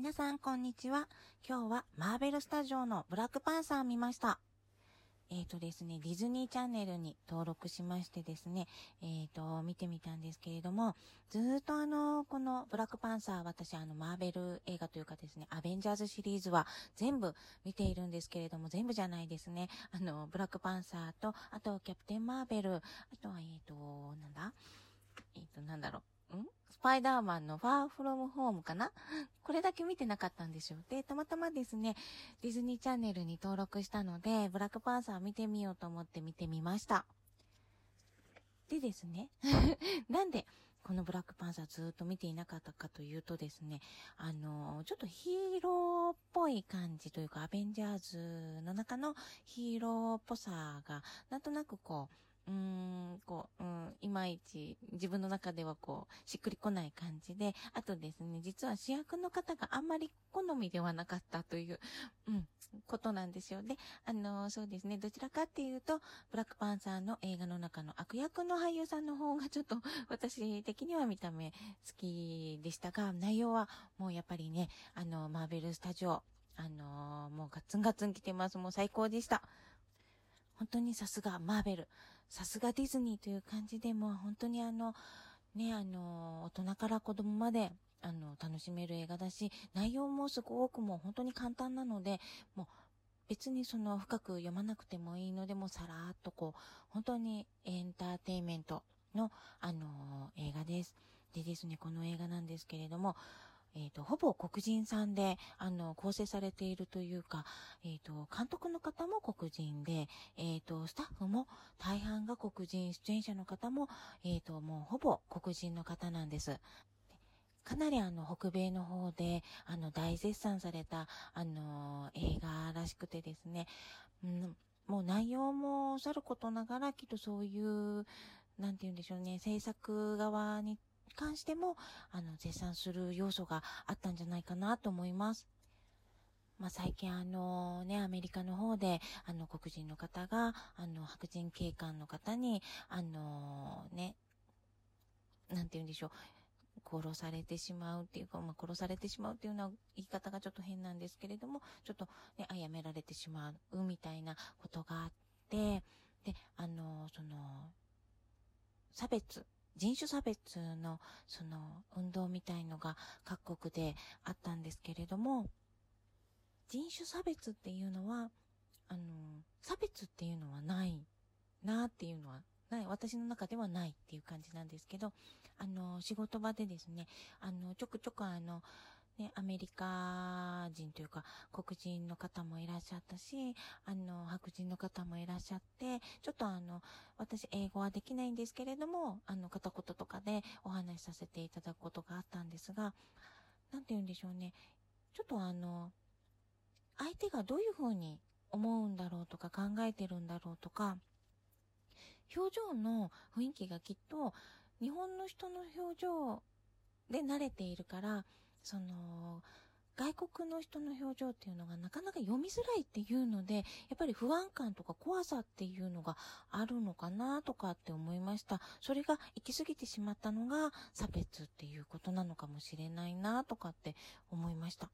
皆さん、こんにちは。今日はマーベルスタジオのブラックパンサーを見ました。えっ、ー、とですね、ディズニーチャンネルに登録しましてですね、えっ、ー、と、見てみたんですけれども、ずっとあの、このブラックパンサー、私あの、マーベル映画というかですね、アベンジャーズシリーズは全部見ているんですけれども、全部じゃないですね。あの、ブラックパンサーと、あと、キャプテンマーベル、あとは、えっ、ー、と、なんだ？えっ、と、なんだろう。ん？スパイダーマンのファーフロムホームかな？これだけ見てなかったんですよ。で、たまたまですね、ディズニーチャンネルに登録したので、ブラックパンサー見てみようと思って見てみました。でですね、なんで、このブラックパンサーずっと見ていなかったかというとですね、あの、ちょっとヒーローっぽい感じというか、アベンジャーズの中のヒーローっぽさが、なんとなくこう、うーん、こう、うん、いまいち自分の中ではこう、しっくりこない感じで、あとですね、実は主役の方があんまり好みではなかったという、うん、ことなんですよ。で、あの、そうですね、どちらかっていうと、ブラックパンサーの映画の中の悪役の俳優さんの方がちょっと 私的には見た目好きでしたが、内容はもうやっぱりね、あの、マーベルスタジオ、あのもうガッツンガッツン来てます。もう最高でした。本当にさすがマーベル、さすがディズニーという感じで、もう本当にあの、ね、あの、大人から子供まで、あの、楽しめる映画だし、内容もすごくもう本当に簡単なので、もう別にその深く読まなくてもいいので、もうさらーっとこう、本当にエンターテイメントの、あの、映画です。でですね、この映画なんですけれども、えっ、ー、と、ほぼ黒人さんで、あの、構成されているというか、えっ、ー、と、監督の方も黒人で、えっ、ー、と、スタッフも大半が黒人、出演者の方も、えっ、と、もうほぼ黒人の方なんです。かなりあの、北米の方で、あの、大絶賛された、あの、映画らしくてですね、うん、もう内容もさることながら、きっとそういう、なんて言うんでしょうね、制作側に関しても、あの、絶賛する要素があったんじゃないかなと思います。まあ、最近あのね、アメリカの方で、あの、黒人の方が、あの、白人警官の方に、あのね、なんて言うんでしょう、殺されてしまうっていうか、まあ、殺されてしまうっていうような言い方がちょっと変なんですけれども、ちょっとね、殺められてしまうみたいなことがあって、で、あの、その、差別人種差別のその運動みたいのが各国であったんですけれども、人種差別っていうのは、あの、差別っていうのはないなっていうのはない、私の中ではないっていう感じなんですけど、あの、仕事場でですね、あの、ちょくちょくあの、ね、アメリカ人というか、黒人の方もいらっしゃったし、あの、白人の方もいらっしゃって、ちょっとあの、私英語はできないんですけれども、あの、片言とかでお話しさせていただくことがあったんですが、なんて言うんでしょうね。ちょっとあの、相手がどういうふうに思うんだろうとか考えてるんだろうとか、表情の雰囲気がきっと日本の人の表情で慣れているから、その、外国の人の表情っていうのがなかなか読みづらいっていうので、やっぱり不安感とか怖さっていうのがあるのかなとかって思いました。それが行き過ぎてしまったのが差別っていうことなのかもしれないなとかって思いました。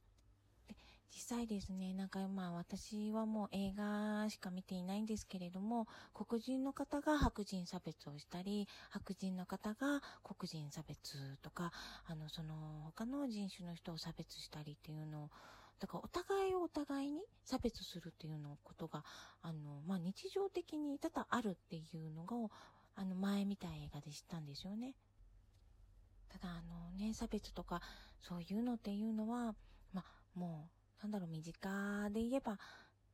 実際ですね、なんかまあ私はもう映画しか見ていないんですけれども、黒人の方が白人差別をしたり、白人の方が黒人差別とか、あの、その他の人種の人を差別したりっていうのを、だからお互いをお互いに差別するっていうのことが、あの、まあ日常的に多々あるっていうのが、あの前見た映画で知ったんですよね。ただあのね、差別とかそういうのっていうのは、まあもう、なんだろう、身近で言えば、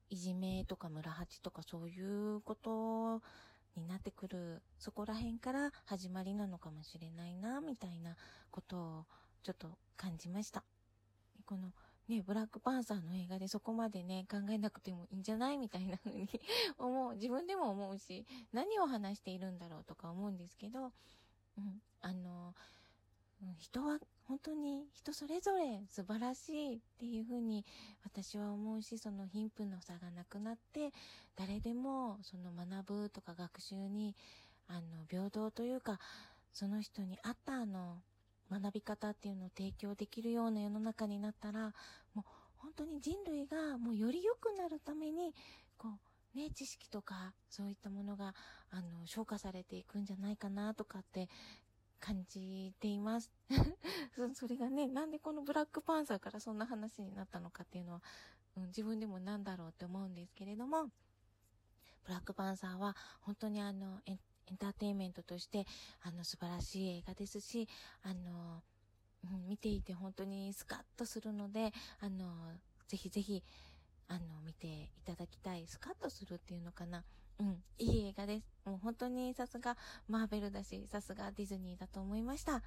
いじめとか村八とかそういうことになってくる、そこら辺から始まりなのかもしれないな、みたいなことをちょっと感じました。このね、ブラックパンサーの映画でそこまでね、考えなくてもいいんじゃないみたいな風に 思う。自分でも思うし、何を話しているんだろうとか思うんですけど、うん、あの、人は本当に人それぞれ素晴らしいっていうふうに私は思うし、その貧富の差がなくなって、誰でもその学ぶとか学習に、あの、平等というか、その人に合ったあの、学び方っていうのを提供できるような世の中になったら、もう本当に人類がもうより良くなるために、こう、ね、知識とか、そういったものが、あの、消化されていくんじゃないかなとかって感じています。それがね、なんでこのブラックパンサーからそんな話になったのかっていうのは、うん、自分でもなんだろうって思うんですけれども、ブラックパンサーは本当にあのエン、エンターテインメントとして、あの、素晴らしい映画ですし、あの、うん、見ていて本当にスカッとするので、あの、ぜひぜひ、あの、見ていただきたい。スカッとするっていうのかな。うん、いい映画です。もう本当にさすがマーベルだし、さすがディズニーだと思いました。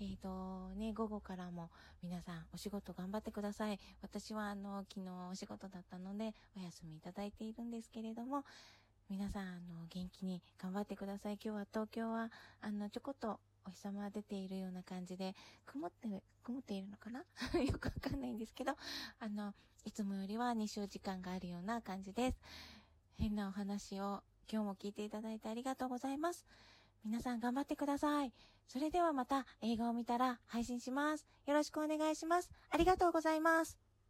えっ、ー、と、ね、午後からも皆さんお仕事頑張ってください。私はあの、昨日お仕事だったのでお休みいただいているんですけれども、皆さん、あの、元気に頑張ってください。今日は東京は、あの、ちょこっとお日様出ているような感じで、曇って、曇っているのかな？よくわかんないんですけど、あの、いつもよりは日照時間があるような感じです。変なお話を今日も聞いていただいてありがとうございます。皆さん頑張ってください。それではまた映画を見たら配信します。よろしくお願いします。ありがとうございます。